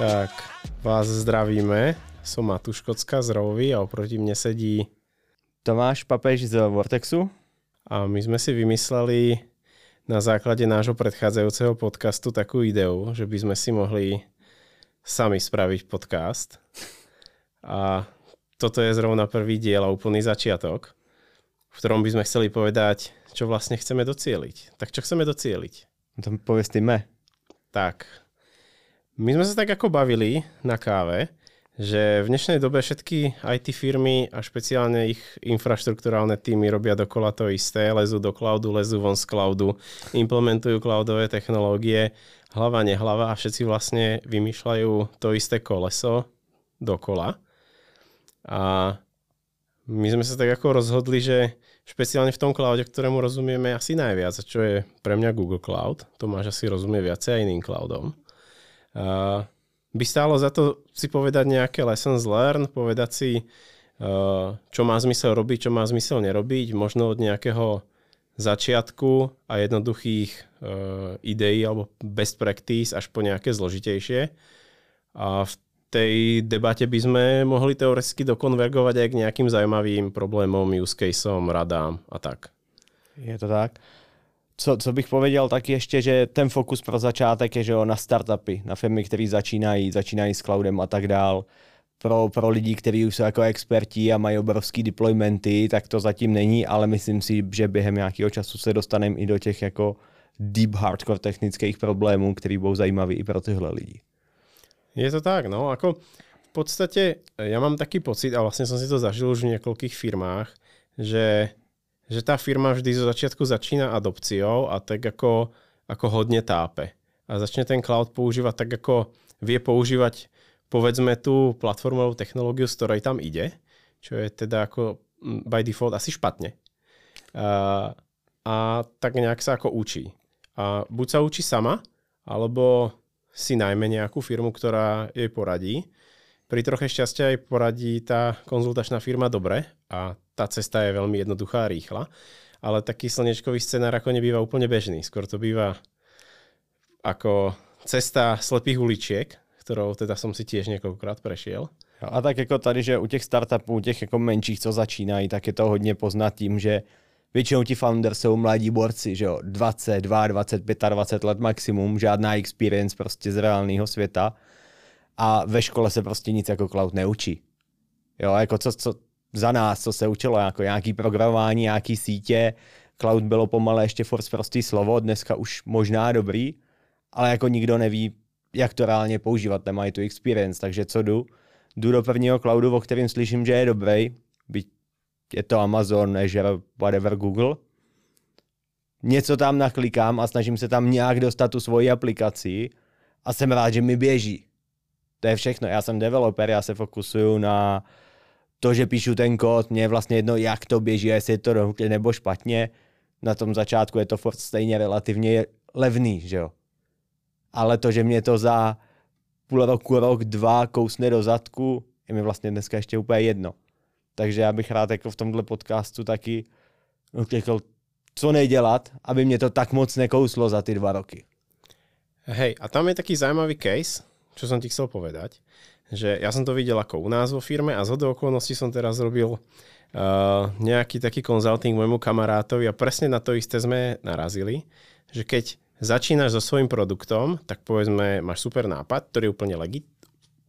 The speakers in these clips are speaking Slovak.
Tak, vás zdravíme. Som Matúš Kocka z Rovy a oproti mne sedí Tomáš Papež z Vortexu. A my sme si vymysleli na základe nášho predchádzajúceho podcastu takú ideu, že by sme si mohli sami spraviť podcast. A toto je zrovna prvý diel a úplný začiatok, v ktorom by sme chceli povedať, čo vlastne chceme docieliť. Tak čo chceme docieliť? No to povedz ty me. Tak, my sme sa tak ako bavili na káve, že v dnešnej dobe všetky IT firmy a špeciálne ich infraštruktúrálne týmy robia dokola to isté, lezú do cloudu, lezú von z cloudu, implementujú cloudové technológie, hlava nehlava a všetci vlastne vymýšľajú to isté koleso dokola. A my sme sa tak ako rozhodli, že špeciálne v tom cloude, ktorému rozumieme asi najviac, čo je pre mňa Google Cloud, Tomáš asi rozumie viacej iným cloudom, By stálo za to si povedať nejaké lessons learned, povedať si, čo má zmysel robiť, čo má zmysel nerobiť, možno od nejakého začiatku a jednoduchých uh, ideí alebo best practice až po nejaké zložitejšie. A v tej debate by sme mohli teoreticky dokonvergovať aj k nejakým zaujímavým problémom, use caseom, radám a tak. Je to tak co, co bych pověděl tak ještě, že ten fokus pro začátek je že jo, na startupy, na firmy, které začínají, začínají s cloudem a tak dál. Pro, pro lidi, kteří už jsou jako experti a mají obrovský deploymenty, tak to zatím není, ale myslím si, že během nějakého času se dostaneme i do těch jako deep hardcore technických problémů, které budou zajímavé i pro tyhle lidi. Je to tak, no, ako v podstate ja mám taký pocit, a vlastne som si to zažil už v niekoľkých firmách, že že tá firma vždy zo začiatku začína adopciou a tak ako, ako hodne tápe. A začne ten cloud používať tak, ako vie používať povedzme tú platformovú technológiu, z ktorej tam ide, čo je teda ako by default asi špatne. A, a tak nejak sa ako učí. A buď sa učí sama, alebo si najmä nejakú firmu, ktorá jej poradí. Pri troche šťastia aj poradí tá konzultačná firma dobre a tá cesta je veľmi jednoduchá a rýchla. Ale taký slnečkový scenár ako nebýva úplne bežný. Skôr to býva ako cesta slepých uličiek, ktorou teda som si tiež niekoľkokrát prešiel. A tak jako tady, že u těch startupů, těch jako menších, co začínají, tak je to hodně poznat tím, že většinou ti founder jsou mladí borci, že jo, 20, 22, 25 let maximum, žádná experience prostě z reálného světa a ve škole se prostě nic jako cloud neučí. Jo, jako co, co, za nás, co se učilo, jako nějaký programování, nějaký sítě, cloud bylo pomalé ještě force prostý slovo, dneska už možná dobrý, ale jako nikdo neví, jak to reálně používat, nemají tu experience, takže co jdu? Jdu do prvního cloudu, o kterém slyším, že je dobrý, byť je to Amazon, Azure, whatever, Google. Něco tam naklikám a snažím se tam nějak dostat tu svoji aplikaci a jsem rád, že mi běží. To je všechno. Já jsem developer, já se fokusuju na to, že píšu ten kód, mě je vlastně jedno, jak to běží, jestli je to dobře nebo špatně. Na tom začátku je to stejně relativně levný, že jo. Ale to, že mě to za půl roku, rok, dva kousne do zadku, je mi vlastně dneska ještě úplně jedno. Takže já bych rád jako v tomhle podcastu taky řekl, co nedělat, aby mě to tak moc nekouslo za ty dva roky. Hej, a tam je taký zaujímavý case, čo som ti chcel povedať že ja som to videl ako u nás vo firme a z okolností som teraz robil uh, nejaký taký konzulting môjmu kamarátovi a presne na to isté sme narazili, že keď začínaš so svojím produktom, tak povedzme, máš super nápad, ktorý je úplne legit,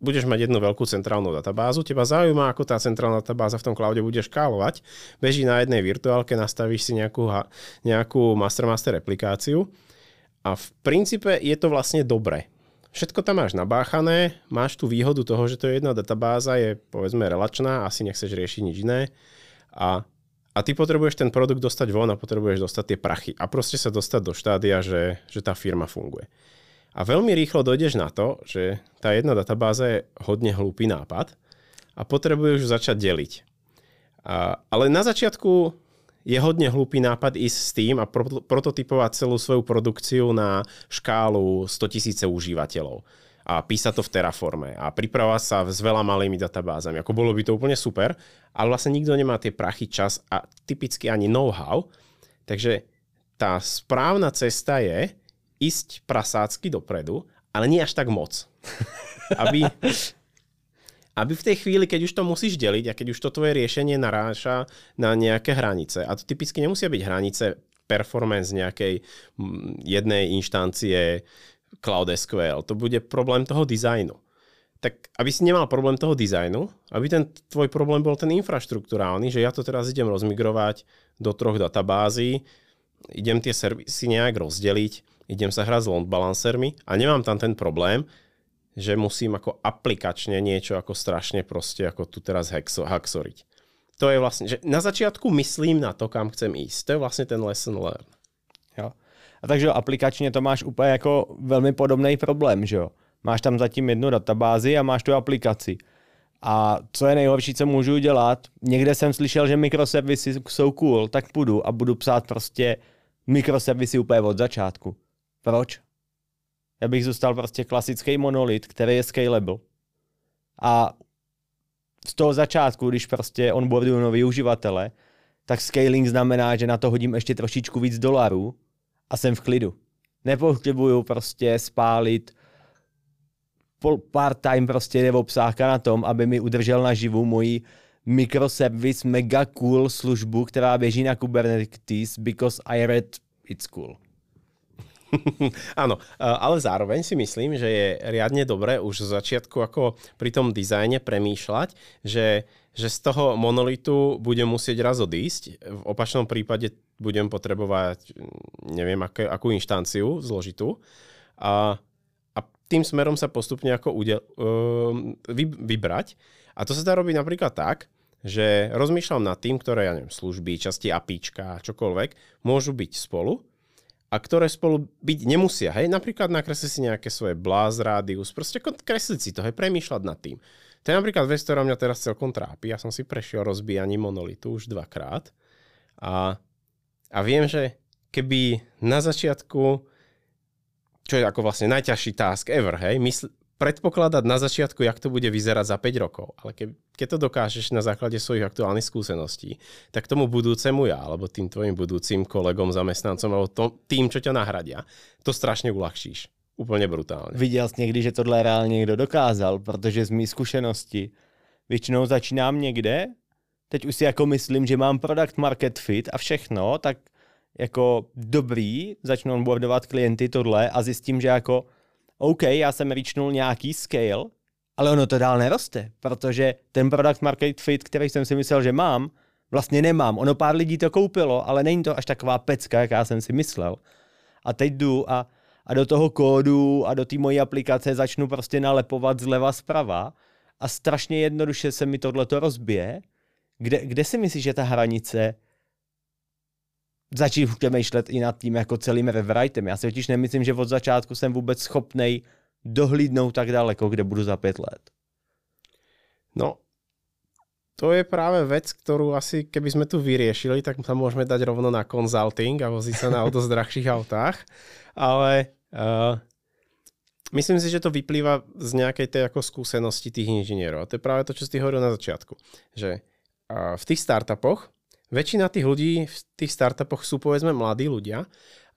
budeš mať jednu veľkú centrálnu databázu, teba zaujíma, ako tá centrálna databáza v tom cloude bude škálovať, beží na jednej virtuálke, nastavíš si nejakú, nejakú master-master replikáciu a v princípe je to vlastne dobre. Všetko tam máš nabáchané, máš tú výhodu toho, že to je jedna databáza, je povedzme relačná, asi nechceš riešiť nič iné a, a ty potrebuješ ten produkt dostať von a potrebuješ dostať tie prachy a proste sa dostať do štádia, že, že tá firma funguje. A veľmi rýchlo dojdeš na to, že tá jedna databáza je hodne hlúpy nápad a potrebuješ ju začať deliť. A, ale na začiatku je hodne hlúpy nápad ísť s tým a pro- prototypovať celú svoju produkciu na škálu 100 tisíce užívateľov a písať to v Terraforme a pripravovať sa s veľa malými databázami. Ako bolo by to úplne super, ale vlastne nikto nemá tie prachy, čas a typicky ani know-how. Takže tá správna cesta je ísť prasácky dopredu, ale nie až tak moc. aby, aby v tej chvíli, keď už to musíš deliť a keď už to tvoje riešenie naráža na nejaké hranice, a to typicky nemusia byť hranice performance nejakej jednej inštancie Cloud SQL, to bude problém toho dizajnu. Tak aby si nemal problém toho dizajnu, aby ten tvoj problém bol ten infraštruktúrálny, že ja to teraz idem rozmigrovať do troch databází, idem tie servisy nejak rozdeliť, idem sa hrať s load balancermi a nemám tam ten problém, že musím ako aplikačne niečo ako strašne proste ako tu teraz haxo, haxoriť. To je vlastne, že na začiatku myslím na to, kam chcem ísť. To je vlastne ten lesson learn. Jo. A takže aplikačně to máš úplně jako velmi podobný problém, že jo? Máš tam zatím jednu databázi a máš tu aplikaci. A co je nejlepší, co můžu dělat? Někde jsem slyšel, že mikroservisy jsou cool, tak půjdu a budu psát prostě mikroservisy úplně od začátku. Proč? Já bych zůstal prostě klasický monolit, který je scalable. A z toho začátku, když prostě onboarduju nový uživatele, tak scaling znamená, že na to hodím ještě trošičku víc dolarů a jsem v klidu. Nepotřebuju prostě spálit part-time prostě DevOpsáka na tom, aby mi udržel naživu moji microservice mega cool službu, která běží na Kubernetes because I read it's cool. Áno, ale zároveň si myslím, že je riadne dobré už z začiatku ako pri tom dizajne premýšľať, že, že z toho monolitu budem musieť raz odísť. V opačnom prípade budem potrebovať neviem aké, akú inštanciu zložitú. A, a tým smerom sa postupne ako udel, uh, vy, vybrať. A to sa dá robiť napríklad tak, že rozmýšľam nad tým, ktoré, ja neviem, služby, časti APIčka, čokoľvek, môžu byť spolu a ktoré spolu byť nemusia. Hej, napríklad nakresli si nejaké svoje blaz, rádius, proste kresliť si to, hej, premýšľať nad tým. To je napríklad vec, ktorá mňa teraz celkom trápi. Ja som si prešiel rozbíjaním monolitu už dvakrát a, a viem, že keby na začiatku, čo je ako vlastne najťažší task ever, hej, mysl, predpokladať na začiatku, jak to bude vyzerať za 5 rokov. Ale ke, to dokážeš na základe svojich aktuálnych skúseností, tak tomu budúcemu ja, alebo tým tvojim budúcim kolegom, zamestnancom, alebo to, tým, čo ťa nahradia, to strašne uľahčíš. Úplně brutálně. Viděl jsi někdy, že tohle reálně někdo dokázal, protože z mý zkušenosti většinou začínám někde, teď už si jako myslím, že mám product market fit a všechno, tak jako dobrý, začnu onboardovat klienty tohle a zjistím, že jako OK, já jsem reachnul nějaký scale, ale ono to dál neroste, protože ten product market fit, který jsem si myslel, že mám, vlastně nemám. Ono pár lidí to koupilo, ale není to až taková pecka, jak já jsem si myslel. A teď jdu a, a do toho kódu a do té mojí aplikace začnu prostě nalepovat zleva zprava a strašně jednoduše se mi tohleto rozbije. Kde, kde si myslíš, že ta hranice začít přemýšlet i nad tím jako celým rewritem. Já si totiž nemyslím, že od začátku jsem vůbec schopnej dohlídnout tak daleko, kde budu za pět let. No, to je práve vec, ktorú asi keby sme tu vyriešili, tak sa môžeme dať rovno na consulting a voziť sa na o dosť drahších autách. Ale uh, myslím si, že to vyplýva z nejakej tej ako skúsenosti tých inžinierov. A to je práve to, čo si hovoril na začiatku. Že uh, v tých startupoch väčšina tých ľudí v tých startupoch sú povedzme mladí ľudia,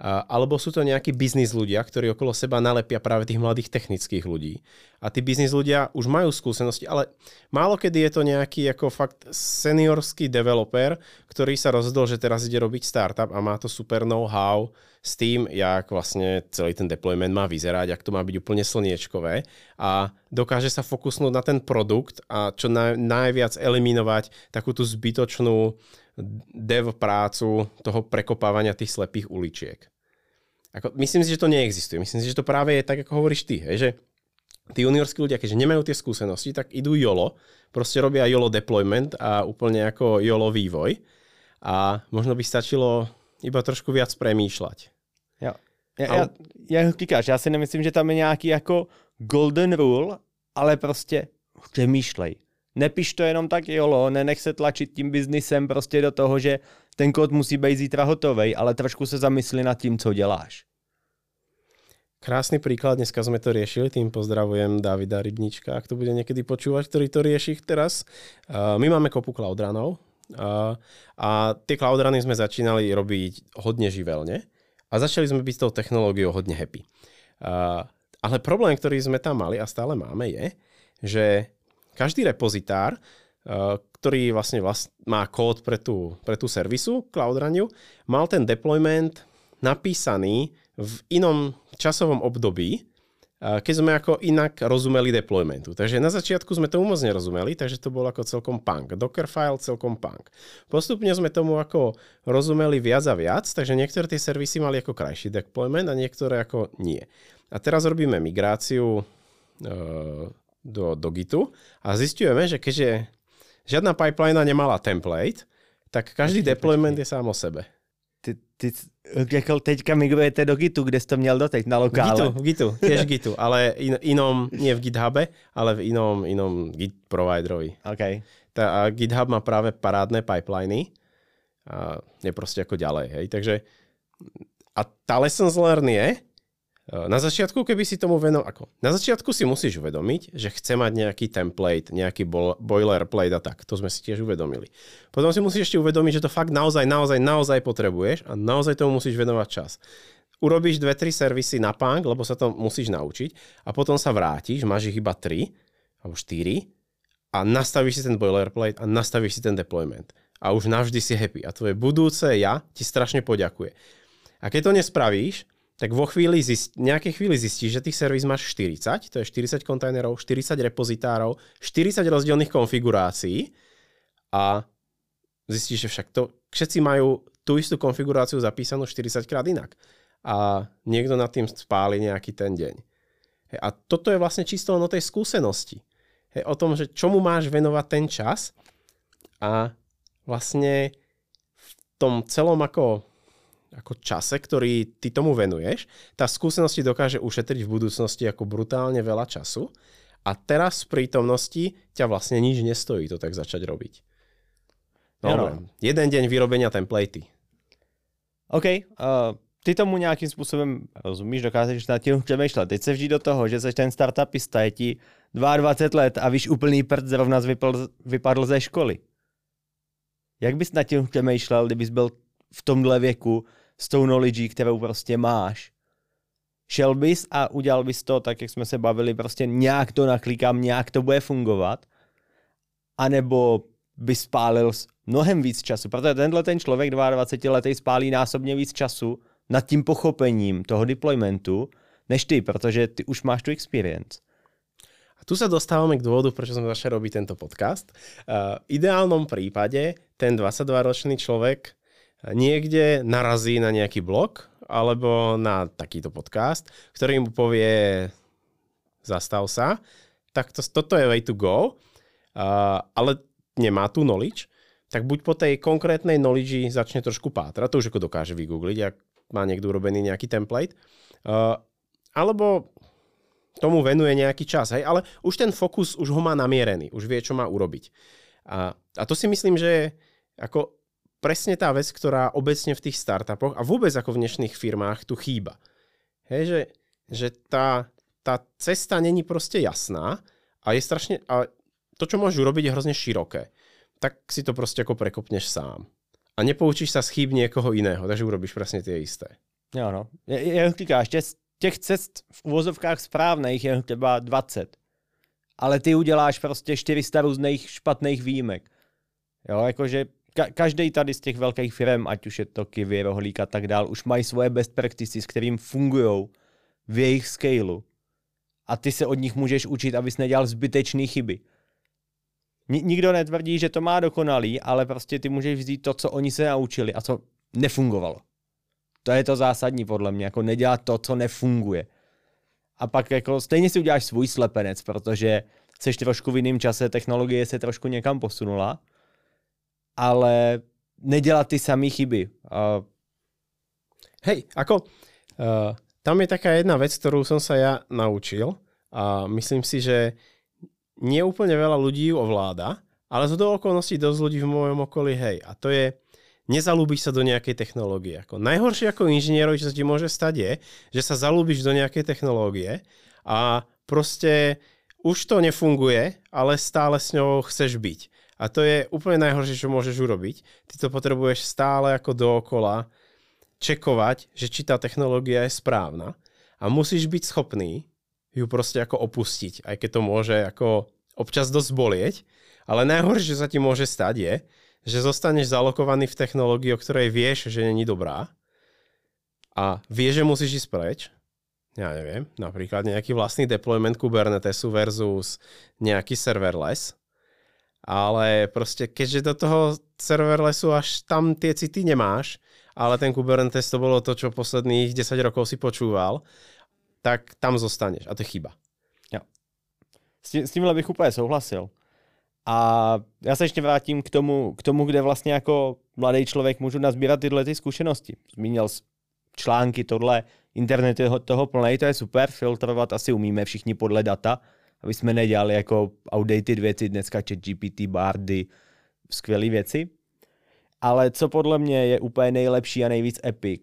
alebo sú to nejakí biznis ľudia, ktorí okolo seba nalepia práve tých mladých technických ľudí. A tí biznis ľudia už majú skúsenosti, ale málo kedy je to nejaký ako fakt seniorský developer, ktorý sa rozhodol, že teraz ide robiť startup a má to super know-how s tým, jak vlastne celý ten deployment má vyzerať, ak to má byť úplne slniečkové a dokáže sa fokusnúť na ten produkt a čo naj, najviac eliminovať takú tú zbytočnú dev prácu toho prekopávania tých slepých uličiek. Ako, myslím si, že to neexistuje. Myslím si, že to práve je tak, ako hovoríš ty, hej, že tí juniorskí ľudia, keďže nemajú tie skúsenosti, tak idú YOLO, proste robia YOLO deployment a úplne ako YOLO vývoj a možno by stačilo iba trošku viac premýšľať. Jo. Ja, ja, jak říkáš, já si nemyslím, že tam je nějaký jako golden rule, ale prostě přemýšlej nepiš to jenom tak jolo, nenech se tlačit tím biznisem prostě do toho, že ten kód musí být zítra hotovej, ale trošku se zamysli nad tím, co děláš. Krásny príklad, dneska sme to riešili, tým pozdravujem Davida Rybnička, ak to bude niekedy počúvať, ktorý to rieši teraz. My máme kopu cloudranov a tie cloudrany sme začínali robiť hodne živelne a začali sme byť s tou technológiou hodne happy. ale problém, ktorý sme tam mali a stále máme je, že každý repozitár, uh, ktorý vlastne vlast, má kód pre tú, pre tú servisu Cloud Runu, mal ten deployment napísaný v inom časovom období, keď sme ako inak rozumeli deploymentu. Takže na začiatku sme tomu moc nerozumeli, takže to bolo ako celkom punk. Dockerfile celkom punk. Postupne sme tomu ako rozumeli viac a viac, takže niektoré tie servisy mali ako krajší deployment a niektoré ako nie. A teraz robíme migráciu e, do, do Gitu a zistujeme, že keďže žiadna pipeline nemala template, tak každý počkej, deployment počkej. je sám o sebe. Ty, ty řekl, teďka migrujete do Gitu, kde jsi to měl doteď, na lokále. Gitu, Gitu, tiež Gitu, ale in, inom, nie v GitHube, ale v inom, inom Git providerovi. Okay. Tá, a GitHub má práve parádne pipeliny a je proste ako ďalej, hej. Takže a tá lessons learn je, na začiatku, keby si tomu venoval, ako, na začiatku si musíš uvedomiť, že chce mať nejaký template, nejaký boilerplate a tak. To sme si tiež uvedomili. Potom si musíš ešte uvedomiť, že to fakt naozaj, naozaj, naozaj potrebuješ a naozaj tomu musíš venovať čas. Urobíš dve, tri servisy na punk, lebo sa to musíš naučiť a potom sa vrátiš, máš ich iba tri alebo štyri a nastavíš si ten boilerplate a nastavíš si ten deployment. A už navždy si happy. A tvoje budúce ja ti strašne poďakuje. A keď to nespravíš, tak vo chvíli zist, nejakej chvíli zistíš, že tých servis máš 40, to je 40 kontajnerov, 40 repozitárov, 40 rozdielných konfigurácií a zistíš, že však to všetci majú tú istú konfiguráciu zapísanú 40 krát inak. A niekto nad tým spáli nejaký ten deň. A toto je vlastne čisto o tej skúsenosti. O tom, že čomu máš venovať ten čas a vlastne v tom celom ako ako čase, ktorý ty tomu venuješ, tá skúsenosť dokáže ušetriť v budúcnosti ako brutálne veľa času a teraz v prítomnosti ťa vlastne nič nestojí to tak začať robiť. Dobre. No. Jeden deň vyrobenia templatey. OK. Uh, ty tomu nějakým způsobem rozumíš, dokážeš nad tím přemýšlet. Teď se vžít do toho, že jsi ten startupista, je ti 22 let a víš úplný prd zrovna vypadl, vypadl ze školy. Jak bys nad tím přemýšlel, kdybys byl v tomhle věku s tou knowledge, kterou prostě máš. Šel bys a udělal bys to, tak jak jsme se bavili, prostě nějak to naklikám, nějak to bude fungovat, anebo by spálil mnohem víc času, protože tenhle ten člověk 22 letý spálí násobně víc času nad tím pochopením toho deploymentu, než ty, protože ty už máš tu experience. A tu sa dostávame k dôvodu, prečo sme začali robiť tento podcast. Uh, ideálnom prípade ten 22-ročný človek niekde narazí na nejaký blog alebo na takýto podcast, ktorý mu povie zastav sa, tak to, toto je way to go, uh, ale nemá tu knowledge, tak buď po tej konkrétnej knowledge začne trošku pátrať, to už ako dokáže vygoogliť, ak má niekto urobený nejaký template, uh, alebo tomu venuje nejaký čas, hej, ale už ten fokus už ho má namierený, už vie, čo má urobiť. A, a to si myslím, že je ako presne tá vec, ktorá obecne v tých startupoch a vôbec ako v dnešných firmách tu chýba. Hej, že, že tá, tá cesta není proste jasná a je strašne, a to, čo môžeš urobiť, je hrozne široké. Tak si to proste ako prekopneš sám. A nepoučíš sa z chýb niekoho iného, takže urobíš presne tie isté. Jo, no. Jak říkáš, těch cest v uvozovkách správných je třeba 20. Ale ty uděláš prostě 400 různých špatných výjimek. Jo, jakože ka- každý tady z těch velkých firm, ať už je to Kivy, Rohlík a tak dál, už mají svoje best practices, kterým fungují v jejich scaleu. A ty se od nich můžeš učit, abys nedělal zbytečné chyby. N- nikdo netvrdí, že to má dokonalý, ale prostě ty můžeš vzít to, co oni se naučili a co nefungovalo. To je to zásadní podle mě, jako nedělat to, co nefunguje. A pak jako stejně si uděláš svůj slepenec, protože seš trošku v jiném čase, technologie se trošku někam posunula ale nedělat ty samé chyby. Uh... Hej, ako uh, tam je taká jedna vec, ktorú som sa ja naučil a myslím si, že nie úplne veľa ľudí ju ovláda, ale z do okolností dosť ľudí v mojom okolí, hej, a to je nezalúbiš sa do nejakej technológie. Ako najhoršie ako inžinierovi, čo sa ti môže stať je, že sa zalúbiš do nejakej technológie a proste už to nefunguje, ale stále s ňou chceš byť. A to je úplne najhoršie, čo môžeš urobiť. Ty to potrebuješ stále ako dookola čekovať, že či tá technológia je správna. A musíš byť schopný ju proste ako opustiť, aj keď to môže ako občas dosť bolieť, ale najhoršie, čo sa ti môže stať je, že zostaneš zalokovaný v technológii, o ktorej vieš, že není dobrá a vieš, že musíš ísť preč, ja neviem, napríklad nejaký vlastný deployment Kubernetesu versus nejaký serverless, ale proste keďže do toho serverlessu až tam tie city nemáš, ale ten Kubernetes to bolo to, čo posledných 10 rokov si počúval, tak tam zostaneš a to je chyba. Jo. S, tím, s tímhle bych úplně souhlasil. A já se ještě vrátím k tomu, k tomu, kde vlastně jako mladý člověk můžu nazbírat tyhle ty zkušenosti. Zmínil články, tohle, internet je toho plný, to je super, filtrovat asi umíme všichni podle data, aby jsme nedělali jako outdated věci, dneska chat GPT, Bardy, skvělé věci. Ale co podle mě je úplně nejlepší a nejvíc epic,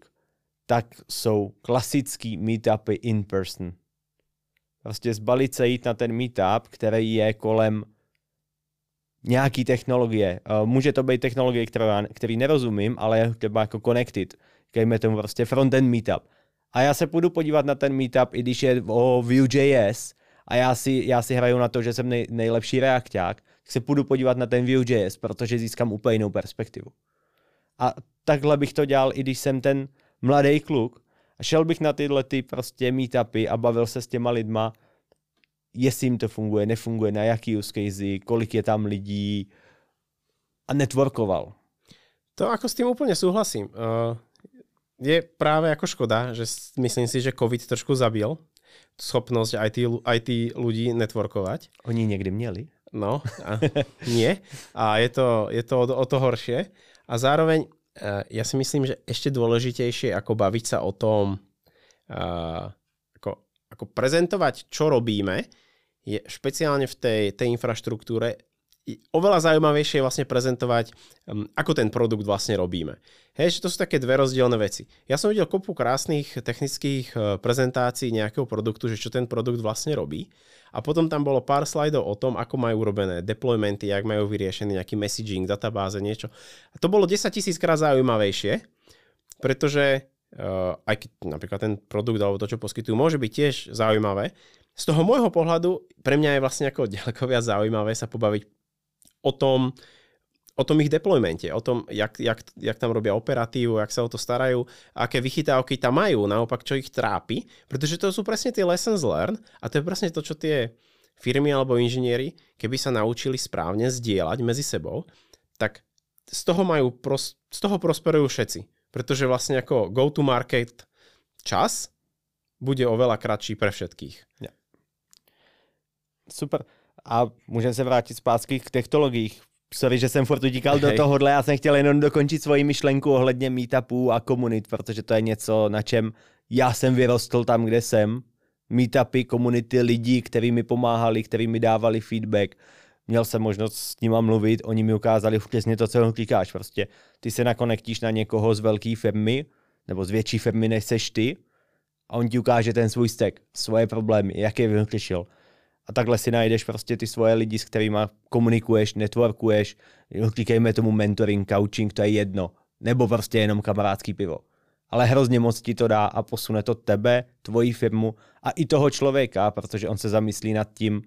tak jsou klasický meetupy in person. Prostě zbalit se jít na ten meetup, který je kolem nějaký technologie. Eh, může to být technologie, která, nerozumím, ale je třeba jako connected. Kejme tomu prostě frontend meetup. A já se půjdu podívat na ten meetup, i když je o Vue.js a já si, já si hraju na to, že jsem nej, nejlepší reakták, tak se půjdu podívat na ten Vue.js, protože získám úplně jinou perspektivu. A takhle bych to dělal, i když jsem ten mladý kluk a šel bych na tyhle ty prostě meetupy a bavil se s těma lidma, jestli jim to funguje, nefunguje, na jaký use case, kolik je tam lidí a networkoval. To ako s tým úplne súhlasím. Uh, je práve ako škoda, že myslím si, že COVID trošku zabil schopnosť IT, IT ľudí networkovať. Oni niekdy měli. No, a nie. A je to, je to o, o to horšie. A zároveň uh, ja si myslím, že ešte dôležitejšie ako baviť sa o tom, uh, ako, ako prezentovať, čo robíme, je špeciálne v tej, tej infraštruktúre oveľa zaujímavejšie je vlastne prezentovať, um, ako ten produkt vlastne robíme. Hej, že to sú také dve rozdielne veci. Ja som videl kopu krásnych technických uh, prezentácií nejakého produktu, že čo ten produkt vlastne robí. A potom tam bolo pár slajdov o tom, ako majú urobené deploymenty, jak majú vyriešený nejaký messaging, databáze, niečo. A to bolo 10 tisíc krát zaujímavejšie, pretože uh, aj keď napríklad ten produkt alebo to, čo poskytujú, môže byť tiež zaujímavé, z toho môjho pohľadu pre mňa je vlastne ako ďaleko viac zaujímavé sa pobaviť o tom, o tom ich deploymente, o tom, jak, jak, jak tam robia operatívu, jak sa o to starajú, aké vychytávky tam majú, naopak čo ich trápi, pretože to sú presne tie lessons learned a to je presne to, čo tie firmy alebo inžinieri, keby sa naučili správne zdieľať medzi sebou, tak z toho majú, pros, z toho prosperujú všetci. Pretože vlastne ako go to market čas bude oveľa kratší pre všetkých. Ja. Super. A můžeme se vrátit zpátky k technologiích. Sorry, že jsem furt utíkal do tohohle, já jsem chtěl jenom dokončit svoji myšlenku ohledně meetupů a komunit, protože to je něco, na čem já jsem vyrostl tam, kde jsem. Meetupy, komunity lidí, kteří mi pomáhali, kteří mi dávali feedback. Měl jsem možnost s nima mluvit, oni mi ukázali přesně to, co říkáš. Prostě ty se nakonektíš na někoho z velké firmy, nebo z větší firmy než seš ty, a on ti ukáže ten svůj stack, svoje problémy, jak je vyřešil. A takhle si najdeš prostě ty svoje lidi, s kterými komunikuješ, networkuješ, klikejme tomu mentoring, coaching, to je jedno. Nebo prostě jenom kamarádský pivo. Ale hrozně moc ti to dá a posune to tebe, tvoji firmu a i toho člověka, protože on se zamyslí nad tím,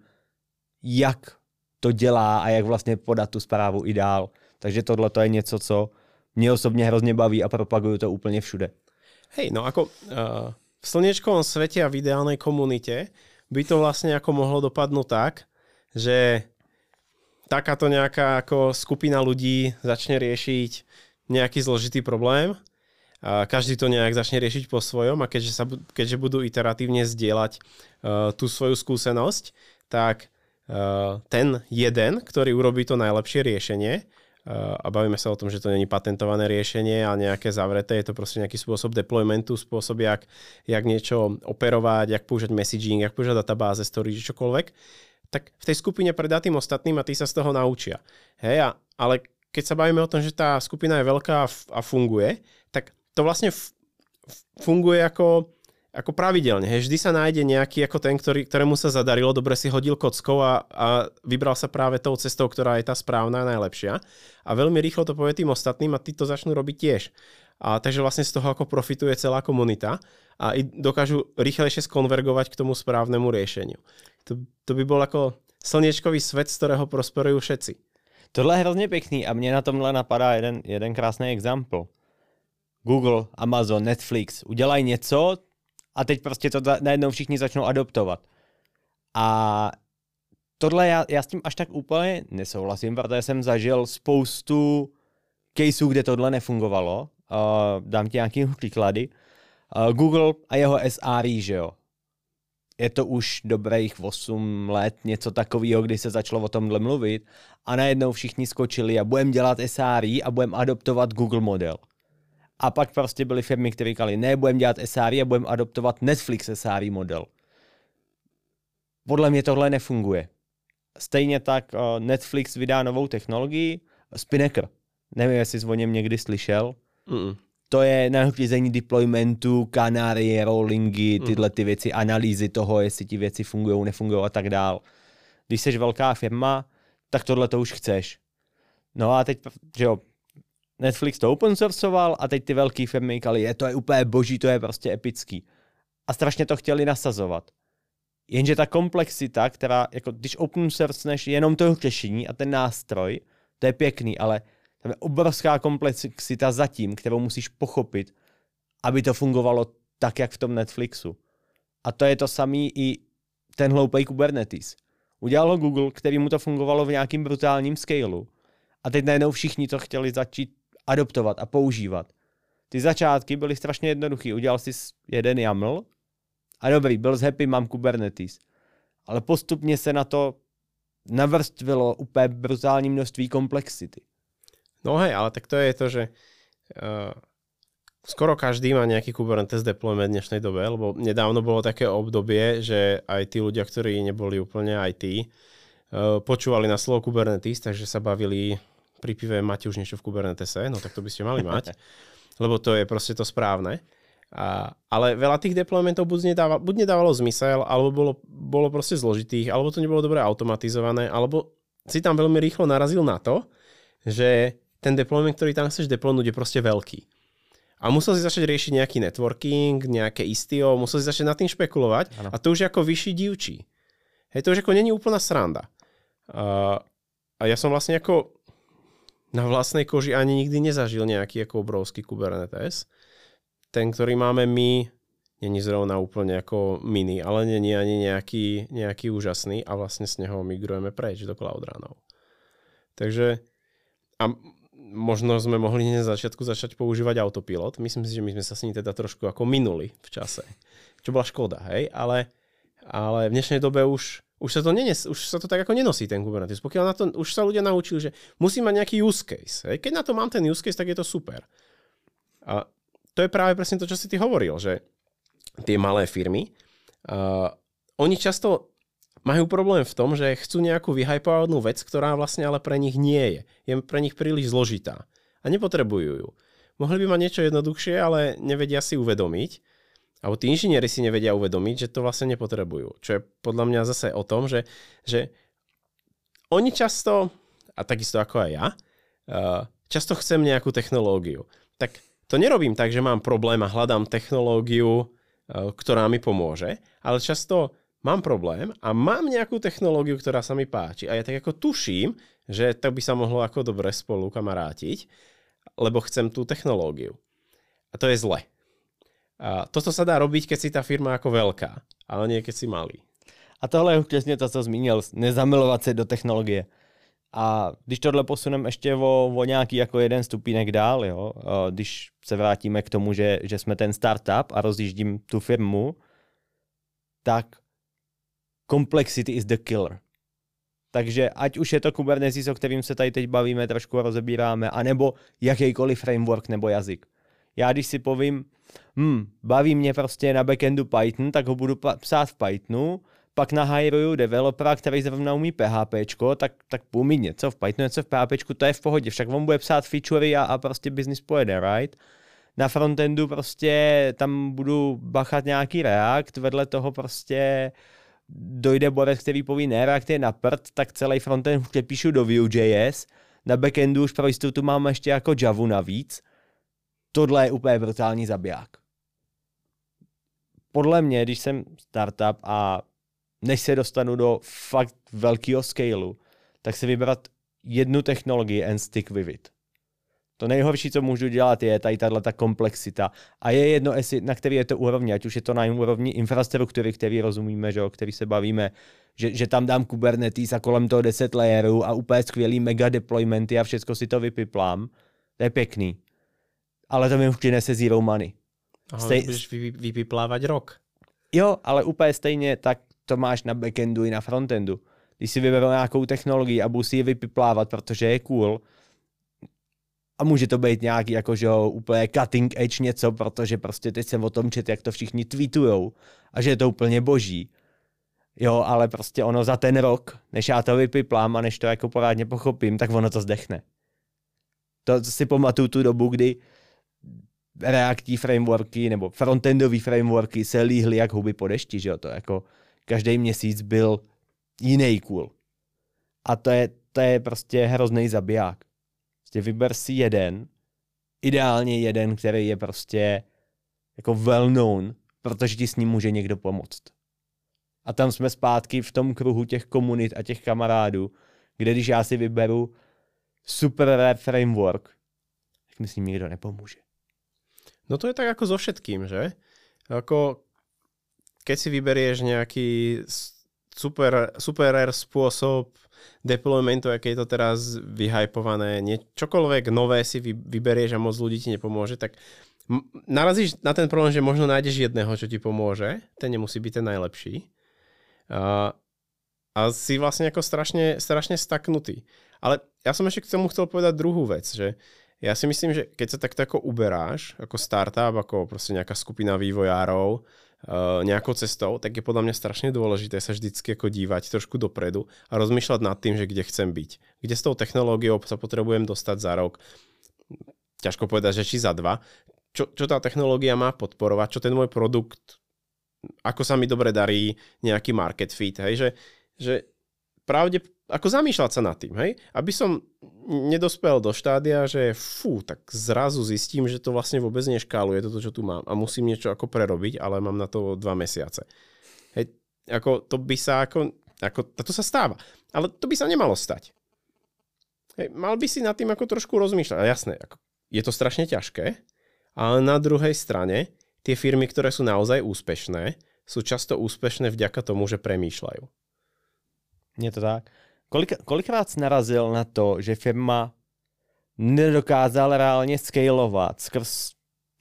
jak to dělá a jak vlastně podat tu zprávu i dál. Takže tohle to je něco, co mě osobně hrozně baví a propaguju to úplně všude. Hej, no ako uh, v slnečkovom svete a v ideálnej komunite by to vlastne ako mohlo dopadnúť tak, že takáto nejaká ako skupina ľudí začne riešiť nejaký zložitý problém a každý to nejak začne riešiť po svojom a keďže, sa, keďže budú iteratívne zdieľať uh, tú svoju skúsenosť, tak uh, ten jeden, ktorý urobí to najlepšie riešenie, a bavíme sa o tom, že to není patentované riešenie a nejaké zavreté, je to proste nejaký spôsob deploymentu, spôsob, jak, jak niečo operovať, jak použať messaging, jak použať databáze, storage, čokoľvek, tak v tej skupine predá tým ostatným a tí sa z toho naučia. Hej, a, ale keď sa bavíme o tom, že tá skupina je veľká a funguje, tak to vlastne funguje ako ako pravidelne. Hej, vždy sa nájde nejaký ako ten, ktorý, ktorému sa zadarilo, dobre si hodil kockou a, a vybral sa práve tou cestou, ktorá je tá správna a najlepšia. A veľmi rýchlo to povie tým ostatným a tí to začnú robiť tiež. A takže vlastne z toho ako profituje celá komunita a i dokážu rýchlejšie skonvergovať k tomu správnemu riešeniu. To, to by bol ako slniečkový svet, z ktorého prosperujú všetci. Tohle je hrozně pěkný a mě na tomhle napadá jeden, jeden krásný example. Google, Amazon, Netflix udělají něco a teď prostě to najednou všichni začnou adoptovat. A tohle já, já s tím až tak úplně nesouhlasím, protože jsem zažil spoustu caseů, kde tohle nefungovalo. Uh, dám ti nějaký příklady. Uh, Google a jeho SRI, že jo. Je to už dobrých 8 let, něco takového, kdy se začalo o tomhle mluvit a najednou všichni skočili a budeme dělat SRI a budeme adoptovat Google model. A pak prostě byly firmy, které říkali, ne, budeme dělat SRI a budeme adoptovat Netflix SRI model. Podle mě tohle nefunguje. Stejně tak uh, Netflix vydá novou technologii, Spinnaker. Nevím, jestli jsi o něm někdy slyšel. Mm. To je na řízení deploymentu, kanárie, rollingy, tyhle ty věci, analýzy toho, jestli ti věci fungují, nefungují a tak dál. Když jsi velká firma, tak tohle to už chceš. No a teď, že jo, Netflix to open sourceoval a teď ty velké firmy říkali, je to je úplně boží, to je prostě epický. A strašně to chtěli nasazovat. Jenže ta komplexita, která, jako když open sourceneš jenom to řešení a ten nástroj, to je pěkný, ale tam je obrovská komplexita zatím, kterou musíš pochopit, aby to fungovalo tak, jak v tom Netflixu. A to je to samý i ten hloupej Kubernetes. Udělal ho Google, který mu to fungovalo v nějakým brutálním scaleu. A teď najednou všichni to chtěli začít adoptovat a používat. Ty začátky byly strašně jednoduchý. Udělal si jeden YAML a dobrý, byl z happy, mám Kubernetes. Ale postupně se na to navrstvilo úplně brutální množství komplexity. No hej, ale tak to je to, že uh, skoro každý má nejaký Kubernetes deployment v dnešnej dobe, lebo nedávno bolo také obdobie, že aj tí ľudia, ktorí neboli úplne IT, uh, počúvali na slovo Kubernetes, takže sa bavili pri pive máte už niečo v Kubernetese, no tak to by ste mali mať, lebo to je proste to správne. A, ale veľa tých deploymentov buď, nedával, buď nedávalo zmysel, alebo bolo, bolo proste zložitých, alebo to nebolo dobre automatizované, alebo si tam veľmi rýchlo narazil na to, že ten deployment, ktorý tam chceš deploynúť, je proste veľký. A musel si začať riešiť nejaký networking, nejaké istio, musel si začať nad tým špekulovať ano. a to už je ako vyšší divčí. Hej, to už ako není úplná sranda. Uh, a ja som vlastne ako na vlastnej koži ani nikdy nezažil nejaký ako obrovský Kubernetes. Ten, ktorý máme my, není zrovna úplne ako mini, ale není ani nejaký, nejaký úžasný a vlastne z neho migrujeme preč do Cloud Runov. Takže a možno sme mohli na začiatku začať používať autopilot. Myslím si, že my sme sa s ním teda trošku ako minuli v čase. Čo bola škoda, hej? Ale, ale v dnešnej dobe už už sa to, nenes, už sa to tak ako nenosí ten Kubernetes. Pokiaľ na to, už sa ľudia naučili, že musí mať nejaký use case. Hej. Keď na to mám ten use case, tak je to super. A to je práve presne to, čo si ty hovoril, že tie malé firmy, uh, oni často majú problém v tom, že chcú nejakú vyhypovanú vec, ktorá vlastne ale pre nich nie je. Je pre nich príliš zložitá. A nepotrebujú ju. Mohli by mať niečo jednoduchšie, ale nevedia si uvedomiť, alebo tí inžinieri si nevedia uvedomiť, že to vlastne nepotrebujú. Čo je podľa mňa zase o tom, že, že oni často, a takisto ako aj ja, uh, často chcem nejakú technológiu. Tak to nerobím tak, že mám problém a hľadám technológiu, uh, ktorá mi pomôže, ale často mám problém a mám nejakú technológiu, ktorá sa mi páči a ja tak ako tuším, že to by sa mohlo ako dobre spolu kamarátiť, lebo chcem tú technológiu. A to je zle. A toto sa dá robiť, keď si tá firma ako veľká, ale nie keď si malý. A tohle je přesně to, co zmínil, nezamilovat se do technologie. A když tohle posuneme ještě o, o nějaký jako jeden stupínek dál, jo, když se vrátíme k tomu, že, že jsme ten startup a rozjíždím tu firmu, tak complexity is the killer. Takže ať už je to Kubernetes, o kterým se tady teď bavíme, trošku rozebíráme, anebo jakýkoliv framework nebo jazyk. Já když si povím, hm, baví mě prostě na backendu Python, tak ho budu psát v Pythonu, pak nahajruju developera, který zrovna umí PHP, tak, tak umí něco v Pythonu, něco v PHP, to je v pohodě, však on bude psát featurey a, a prostě business pojede, right? Na frontendu prostě tam budu bachat nějaký React, vedle toho prostě dojde borec, který poví ne, React je na prd, tak celý frontend přepíšu do Vue.js, na backendu už pro jistotu mám ještě jako Javu navíc, tohle je úplně brutální zabiják. Podle mě, když jsem startup a než se dostanu do fakt velkého scaleu, tak si vybrat jednu technologii and stick with it. To nejhorší, co můžu dělat, je tady tahle ta komplexita. A je jedno, jestli, na který je to úrovni, ať už je to na úrovni infrastruktury, který rozumíme, že o který se bavíme, že, že tam dám Kubernetes a kolem toho 10 layerů a úplně skvělý mega deploymenty a všechno si to vypiplám. To je pěkný. Ale to mi už přinese zero money. Aha, Stej... budeš vy, rok. Jo, ale úplně stejně tak to máš na backendu i na frontendu. Když si vyberu nějakou technologii a budu si ji vypiplávat, protože je cool, a může to být nějaký jako, že jo, úplně cutting edge něco, protože prostě teď jsem o tom čet, jak to všichni tweetujou a že je to úplně boží. Jo, ale prostě ono za ten rok, než já to vypiplám a než to jako porádně pochopím, tak ono to zdechne. To si pamatuju tu dobu, kdy reaktí frameworky nebo frontendové frameworky se líhly jak huby po dešti, že jo, to jako každý měsíc byl jiný cool. A to je, to je prostě hrozný zabiják. Prostě vyber si jeden, ideálně jeden, který je prostě jako well known, protože ti s ním může někdo pomoct. A tam jsme zpátky v tom kruhu těch komunit a těch kamarádů, kde když já si vyberu super rap framework, tak mi s ním nikdo nepomůže. No to je tak ako so všetkým, že? Ako keď si vyberieš nejaký super, super rare spôsob deploymentu, aké je to teraz vyhypované, nie, čokoľvek nové si vy, vyberieš a moc ľudí ti nepomôže, tak narazíš na ten problém, že možno nájdeš jedného, čo ti pomôže, ten nemusí byť ten najlepší. A, a si vlastne ako strašne, strašne staknutý. Ale ja som ešte k tomu chcel povedať druhú vec, že ja si myslím, že keď sa takto ako uberáš, ako startup, ako proste nejaká skupina vývojárov, uh, nejakou cestou, tak je podľa mňa strašne dôležité sa vždycky ako dívať trošku dopredu a rozmýšľať nad tým, že kde chcem byť. Kde s tou technológiou sa potrebujem dostať za rok. Ťažko povedať, že či za dva. Čo, čo tá technológia má podporovať, čo ten môj produkt, ako sa mi dobre darí nejaký market fit, hej, že, že pravde, ako zamýšľať sa nad tým, hej? Aby som nedospel do štádia, že fú, tak zrazu zistím, že to vlastne vôbec neškáluje toto, čo tu mám a musím niečo ako prerobiť, ale mám na to dva mesiace. Hej, ako to by sa ako, ako to sa stáva. Ale to by sa nemalo stať. Hej, mal by si nad tým ako trošku rozmýšľať. A jasné, ako, je to strašne ťažké, ale na druhej strane tie firmy, ktoré sú naozaj úspešné, sú často úspešné vďaka tomu, že premýšľajú. Je to tak. Kolik, kolikrát jsi narazil na to, že firma nedokázal reálně scalovat skrz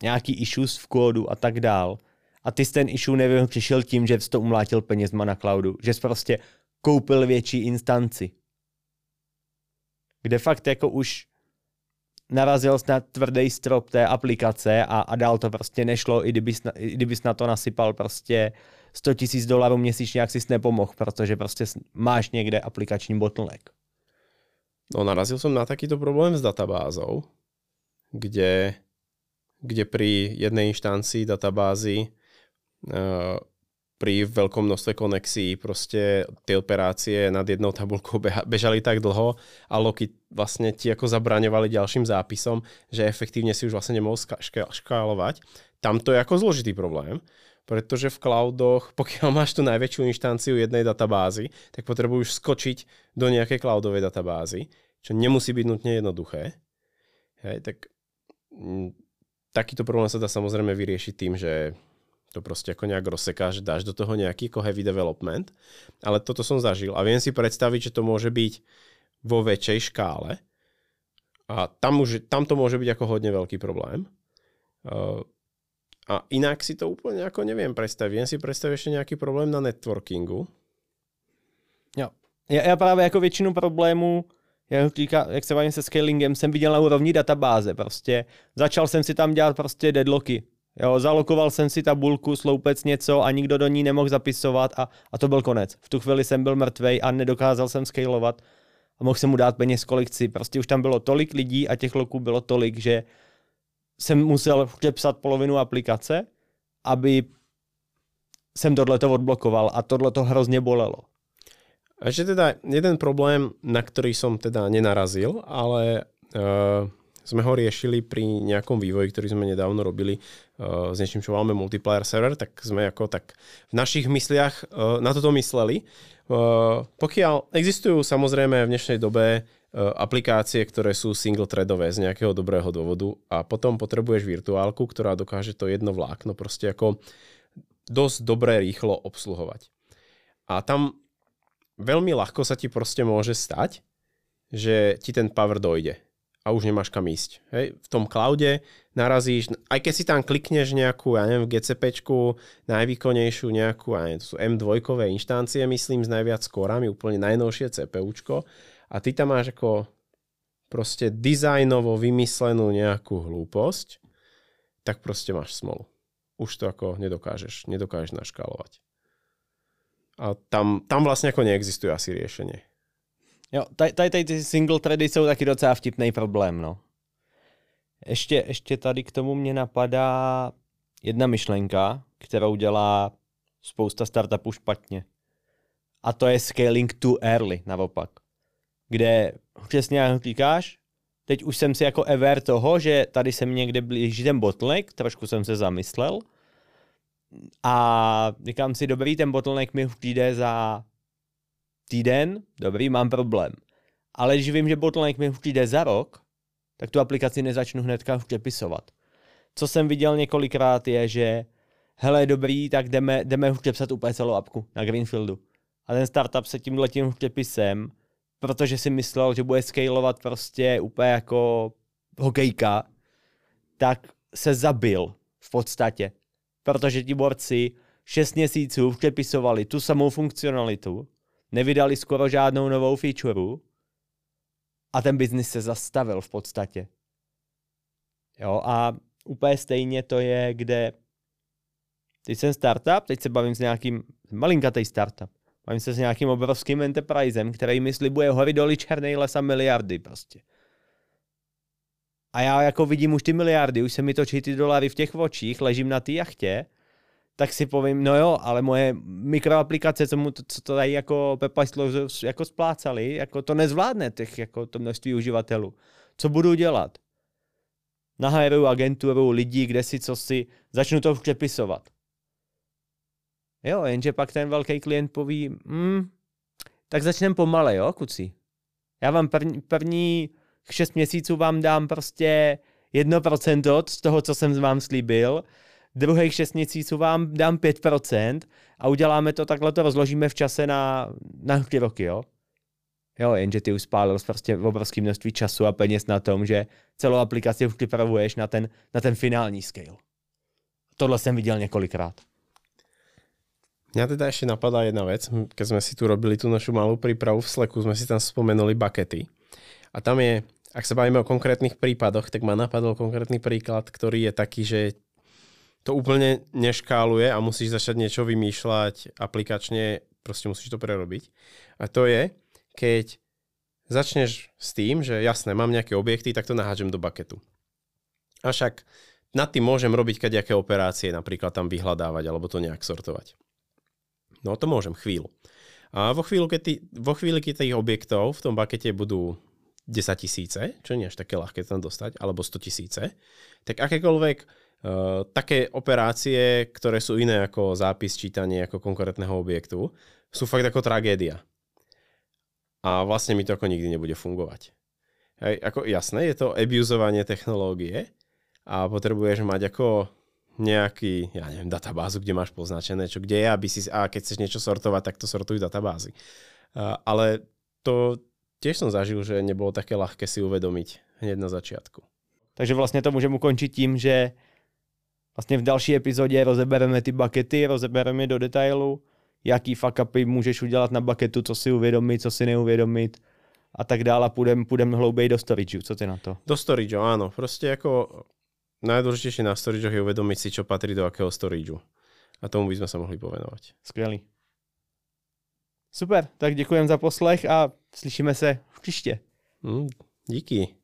nějaký issues v kódu a tak dál. A ty jsi ten issue nevím, přišel tím, že jsi to umlátil penězma na cloudu. Že jsi prostě koupil větší instanci. Kde fakt jako už narazil na tvrdý strop té aplikace a, a dál to prostě nešlo, i kdybys na, i kdybys na to nasypal prostě 100 tisíc dolarů měsíčně, jak jsi nepomohl, protože prostě máš někde aplikační bottleneck. No narazil som na takýto problém s databázou, kde, kde pri jednej inštancii databázy uh, pri veľkom množstve konexí proste tie operácie nad jednou tabulkou bežali tak dlho a loky vlastne ti ako zabraňovali ďalším zápisom, že efektívne si už vlastne nemohol škálovať. Tam to je ako zložitý problém, pretože v cloudoch, pokiaľ máš tú najväčšiu inštanciu jednej databázy, tak potrebuješ skočiť do nejakej cloudovej databázy, čo nemusí byť nutne jednoduché. Hej, tak m, mm, takýto problém sa dá samozrejme vyriešiť tým, že to proste ako nejak rozsekáš, dáš do toho nejaký ako heavy development, ale toto som zažil a viem si predstaviť, že to môže byť vo väčšej škále a tam, už, tam to môže byť ako hodne veľký problém. Uh, a inak si to úplne ako neviem predstaviť. Viem si predstaviť ešte nejaký problém na networkingu. Jo. Já, já právě jako většinu problémů, jak, říká, jak se bavím se scalingem, jsem viděl na úrovni databáze. Prostě začal jsem si tam dělat prostě deadlocky. Jo, zalokoval jsem si tabulku, sloupec něco a nikdo do ní nemohl zapisovat a, a to byl konec. V tu chvíli jsem byl mrtvej a nedokázal jsem scalovat a mohl jsem mu dát peněz kolik chci. Prostě už tam bylo tolik lidí a těch loků bylo tolik, že jsem musel přepsat polovinu aplikace, aby jsem tohleto odblokoval a tohle to hrozně bolelo. Ešte teda jeden problém, na ktorý som teda nenarazil, ale uh, sme ho riešili pri nejakom vývoji, ktorý sme nedávno robili uh, s niečím, čo voláme multiplayer server, tak sme ako tak v našich mysliach uh, na toto mysleli. Uh, pokiaľ existujú samozrejme v dnešnej dobe aplikácie, ktoré sú single threadové z nejakého dobrého dôvodu a potom potrebuješ virtuálku, ktorá dokáže to jedno vlákno proste ako dosť dobre rýchlo obsluhovať. A tam veľmi ľahko sa ti proste môže stať, že ti ten power dojde a už nemáš kam ísť. Hej? V tom cloude narazíš, aj keď si tam klikneš nejakú, ja neviem, GCPčku, najvýkonnejšiu nejakú, ja neviem, to sú M2 inštancie, myslím, s najviac skórami, úplne najnovšie CPUčko a ty tam máš ako proste dizajnovo vymyslenú nejakú hlúposť, tak proste máš smolu. Už to ako nedokážeš, nedokážeš naškálovať. A tam, tam vlastne ako neexistuje asi riešenie. Jo, tady, tady single thready jsou taky docela vtipný problém, no. Ještě, ještě tady k tomu mě napadá jedna myšlenka, kterou dělá spousta startupů špatně. A to je scaling too early, naopak. Kde přesně jak říkáš, teď už jsem si jako aware toho, že tady jsem někde blíží ten bottleneck, trošku jsem se zamyslel. A říkám si, dobrý, ten bottleneck mi přijde za týden, dobrý, mám problém. Ale když vím, že bottleneck mi přijde za rok, tak tu aplikaci nezačnu hnedka přepisovat. Co jsem viděl několikrát je, že hele, dobrý, tak jdeme, jdeme přepsat úplně celou apku na Greenfieldu. A ten startup se tímhle tím přepisem, protože si myslel, že bude scalovat prostě úplně jako hokejka, tak se zabil v podstatě. Protože ti borci 6 měsíců přepisovali tu samou funkcionalitu nevydali skoro žádnou novou featureu a ten biznis se zastavil v podstatě. Jo, a úplně stejně to je, kde teď jsem startup, teď se bavím s nějakým malinkatý startup, bavím se s nějakým obrovským enterprisem, který mi slibuje hory doly černý les a miliardy prostě. A já jako vidím už ty miliardy, už se mi točí ty dolary v těch očích, ležím na té jachtě tak si povím, no jo, ale moje mikroaplikace, co, mu to, co to tady jako Pepa jako splácali, jako to nezvládne těch, jako to množství uživatelů. Co budu dělat? Nahajruju agenturu lidí, kde si co si, začnu to přepisovat. Jo, jenže pak ten velký klient poví, hmm, tak začneme pomale, jo, kuci. Já vám první, první šest měsíců vám dám prostě jedno procento z toho, co jsem vám slíbil, druhých 6 měsíců vám dám 5% a uděláme to, takhle to rozložíme v čase na, na ty roky, jo. Jo, jenže ty už spálil prostě obrovské množství času a peněz na tom, že celou aplikaci už připravuješ na ten, na ten finální scale. Tohle jsem viděl několikrát. Mňa teda ešte napadá jedna vec. Keď sme si tu robili tú našu malú prípravu v Slacku, sme si tam spomenuli bakety. A tam je, ak sa bavíme o konkrétnych prípadoch, tak ma napadol konkrétny príklad, ktorý je taký, že to úplne neškáluje a musíš začať niečo vymýšľať aplikačne, proste musíš to prerobiť. A to je, keď začneš s tým, že jasné, mám nejaké objekty, tak to nahážem do baketu. A však nad tým môžem robiť kadejaké operácie, napríklad tam vyhľadávať alebo to nejak sortovať. No to môžem chvíľu. A vo chvíli, keď, ty, vo chvíli, keď tých objektov v tom bakete budú 10 tisíce, čo nie až také ľahké tam dostať, alebo 100 tisíce, tak akékoľvek Uh, také operácie, ktoré sú iné ako zápis, čítanie ako konkrétneho objektu, sú fakt ako tragédia. A vlastne mi to ako nikdy nebude fungovať. Hej, ako jasné, je to abuzovanie technológie a potrebuješ mať ako nejaký, ja neviem, databázu, kde máš poznačené, čo kde je, aby si, a keď chceš niečo sortovať, tak to sortuj databázy. Uh, ale to tiež som zažil, že nebolo také ľahké si uvedomiť hneď na začiatku. Takže vlastně to můžeme ukončit tím, že Vlastně v další epizodě rozebereme ty bakety, rozebereme do detailu, jaký fuck upy můžeš udělat na baketu, co si uvědomit, co si neuvědomit a tak dále. Půjdeme půjdem hlouběji do storage. Co ty na to? Do storage, áno. Prostě jako najdôležitejšie na storage je uvedomiť si, čo patrí do akého storage. A tomu by sme sa mohli povenovať. Skvělý. Super, tak děkujem za poslech a slyšíme se příště. Mm, díky.